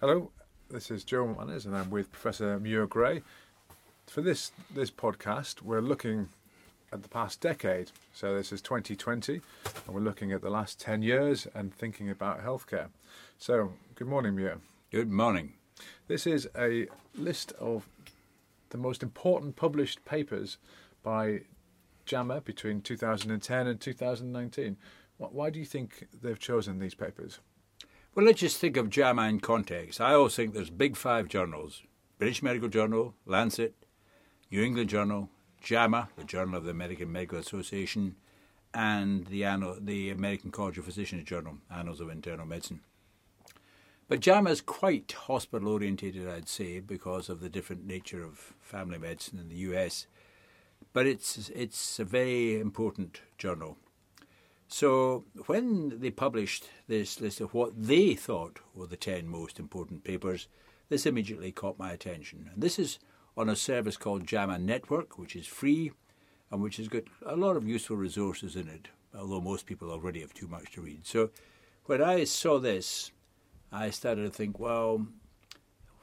Hello, this is Joe Manners and I'm with Professor Muir Gray. For this this podcast, we're looking at the past decade. So this is 2020, and we're looking at the last 10 years and thinking about healthcare. So, good morning, Muir. Good morning. This is a list of the most important published papers by JAMA between 2010 and 2019. Why do you think they've chosen these papers? Well, let's just think of JAMA in context. I always think there's big five journals British Medical Journal, Lancet, New England Journal, JAMA, the Journal of the American Medical Association, and the, Anno, the American College of Physicians Journal, Annals of Internal Medicine. But JAMA is quite hospital orientated, I'd say, because of the different nature of family medicine in the US. But it's, it's a very important journal. So when they published this list of what they thought were the 10 most important papers, this immediately caught my attention. And this is on a service called JAMA Network, which is free and which has got a lot of useful resources in it, although most people already have too much to read. So when I saw this, I started to think, well,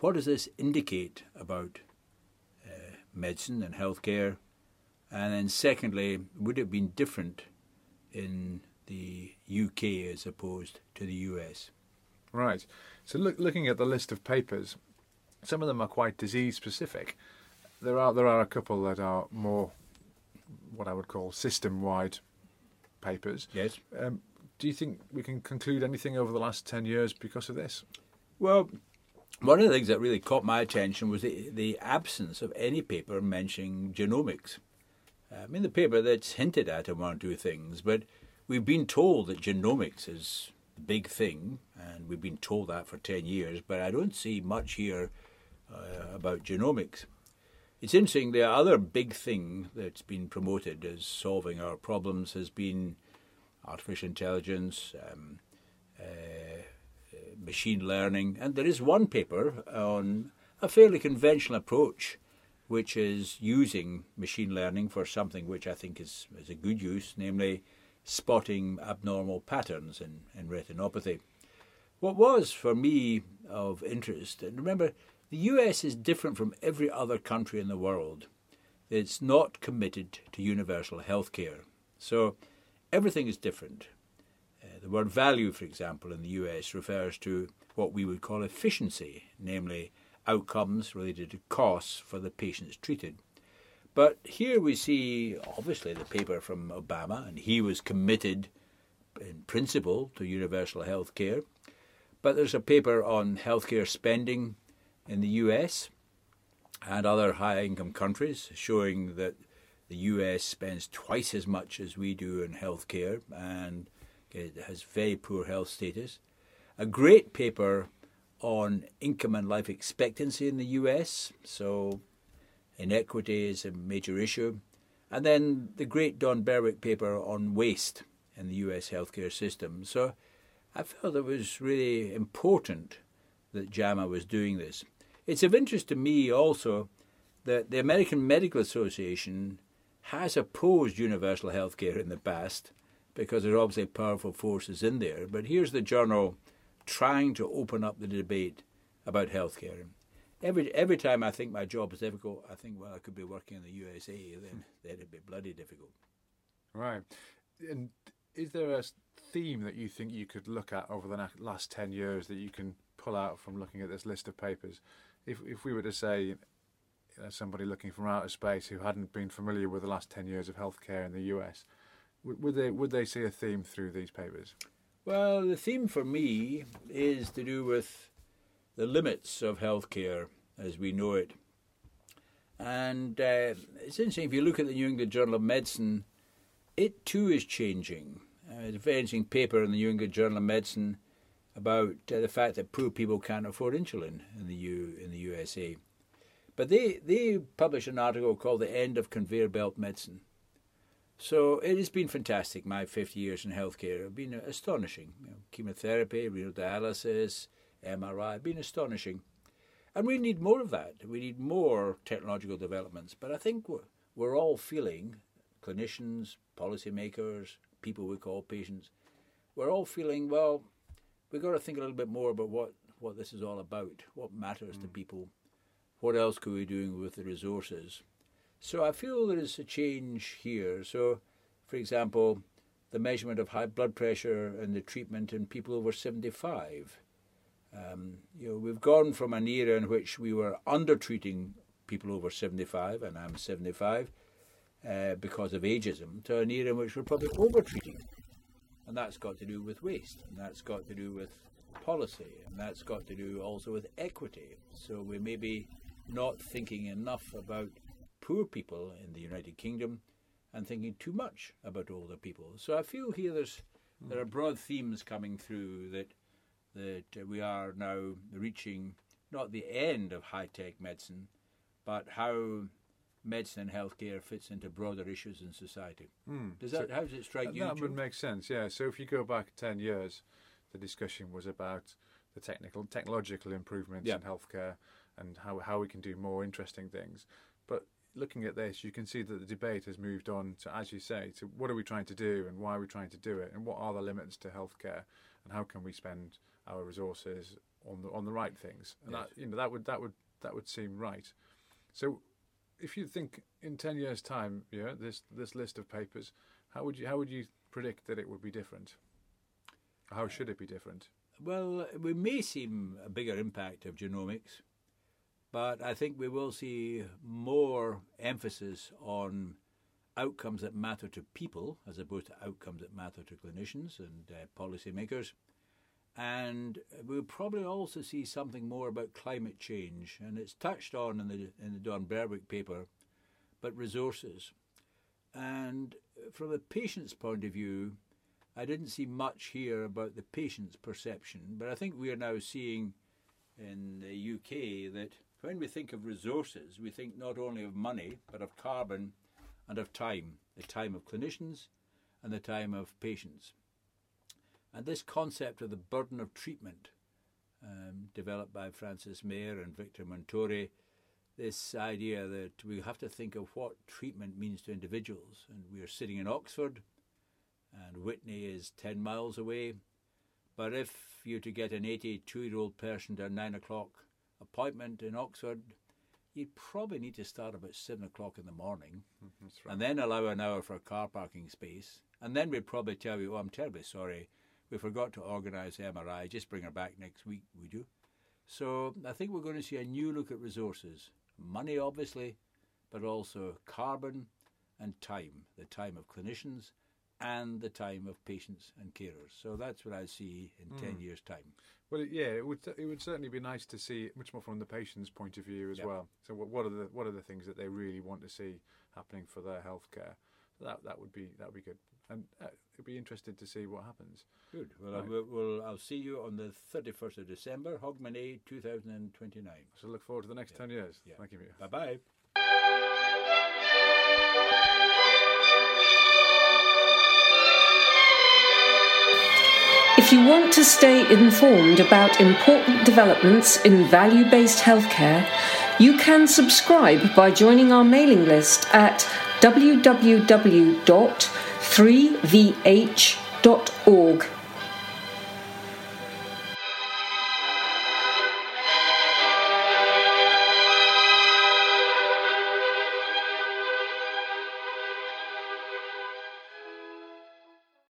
what does this indicate about uh, medicine and healthcare? And then, secondly, would it have been different in the UK as opposed to the US. Right. So look, looking at the list of papers, some of them are quite disease specific. There are there are a couple that are more what I would call system wide papers. Yes. Um, do you think we can conclude anything over the last ten years because of this? Well, one of the things that really caught my attention was the, the absence of any paper mentioning genomics. I mean, the paper that's hinted at in one or two things, but we've been told that genomics is the big thing, and we've been told that for 10 years, but I don't see much here uh, about genomics. It's interesting, the other big thing that's been promoted as solving our problems has been artificial intelligence, um, uh, uh machine learning, and there is one paper on a fairly conventional approach which is using machine learning for something which I think is, is a good use, namely spotting abnormal patterns in, in retinopathy. What was for me of interest, and remember, the US is different from every other country in the world. It's not committed to universal health care. So everything is different. Uh, the word value, for example, in the US refers to what we would call efficiency, namely outcomes related to costs for the patients treated. But here we see, obviously, the paper from Obama, and he was committed in principle to universal health care. But there's a paper on healthcare spending in the US and other high income countries showing that the US spends twice as much as we do in healthcare and it has very poor health status. A great paper on income and life expectancy in the US, so inequity is a major issue. And then the great Don Berwick paper on waste in the US healthcare system. So I felt it was really important that JAMA was doing this. It's of interest to me also that the American Medical Association has opposed universal healthcare in the past because there are obviously powerful forces in there. But here's the journal trying to open up the debate about healthcare. Every every time I think my job is difficult, I think, well, I could be working in the USA. Then then it'd be bloody difficult. Right. And is there a theme that you think you could look at over the last ten years that you can pull out from looking at this list of papers? If if we were to say you know, somebody looking from outer space who hadn't been familiar with the last ten years of healthcare in the US, would, would they would they see a theme through these papers? Well, the theme for me is to do with the limits of healthcare as we know it. And uh, it's interesting, if you look at the New England Journal of Medicine, it too is changing. uh, a very interesting paper in the New England Journal of Medicine about uh, the fact that poor people can't afford insulin in the U in the USA. But they they published an article called "The End of Conveyor Belt Medicine." So it has been fantastic. My 50 years in healthcare have been astonishing. You know, chemotherapy, renal dialysis, MRI, have been astonishing. And we need more of that. We need more technological developments. But I think we're, we're all feeling, clinicians, policymakers, people we call patients, we're all feeling, well, we've got to think a little bit more about what, what this is all about, what matters mm. to people, what else could we be doing with the resources. So I feel there is a change here. So, for example, the measurement of high blood pressure and the treatment in people over 75. Um, you know, we've gone from an era in which we were undertreating people over 75, and I'm 75, uh, because of ageism, to an era in which we're probably overtreating. And that's got to do with waste, and that's got to do with policy, and that's got to do also with equity. So we may be not thinking enough about poor people in the United Kingdom and thinking too much about older people. So I feel here there's there are broad themes coming through that that we are now reaching not the end of high tech medicine, but how medicine and healthcare fits into broader issues in society. Mm. Does that so how does it strike you? That would make sense. Yeah. So if you go back ten years, the discussion was about the technical technological improvements yeah. in healthcare and how how we can do more interesting things. But looking at this, you can see that the debate has moved on to, as you say, to what are we trying to do and why are we trying to do it, and what are the limits to healthcare, and how can we spend our resources on the on the right things, and yes. that you know that would that would that would seem right. So, if you think in ten years' time, yeah, this this list of papers, how would you how would you predict that it would be different? How should it be different? Well, we may see a bigger impact of genomics but I think we will see more emphasis on outcomes that matter to people as opposed to outcomes that matter to clinicians and uh, policymakers. And we'll probably also see something more about climate change, and it's touched on in the in the Don Berwick paper, but resources. And from a patient's point of view, I didn't see much here about the patient's perception, but I think we are now seeing in the UK that when we think of resources, we think not only of money, but of carbon and of time the time of clinicians and the time of patients. And this concept of the burden of treatment, um, developed by Frances Mair and Victor Montori, this idea that we have to think of what treatment means to individuals. And we are sitting in Oxford, and Witney is 10 miles away. But if you're to get an 82 year old person to a 9 o'clock appointment in Oxford, you'd probably need to start about seven o'clock in the morning, mm-hmm, right. and then allow an hour for a car parking space, and then we'd probably tell you, "Oh, I'm terribly sorry, we forgot to organise the MRI. Just bring her back next week, would you?" So I think we're going to see a new look at resources, money obviously, but also carbon and time, the time of clinicians and the time of patients and carers. So that's what I see in mm. 10 years' time. Well, yeah, it would it would certainly be nice to see much more from the patient's point of view as yep. well. So, what, what, are the what are the things that they really want to see happening for their healthcare? That that would be that would be good, and uh, it'd be interested to see what happens. Good. Well, right. I'll, we'll, I'll see you on the thirty first of December, Hogmanay, two thousand and twenty nine. So, look forward to the next ten years. Thank you. Bye bye. If you want to stay informed about important developments in value based healthcare, you can subscribe by joining our mailing list at www.3vh.org.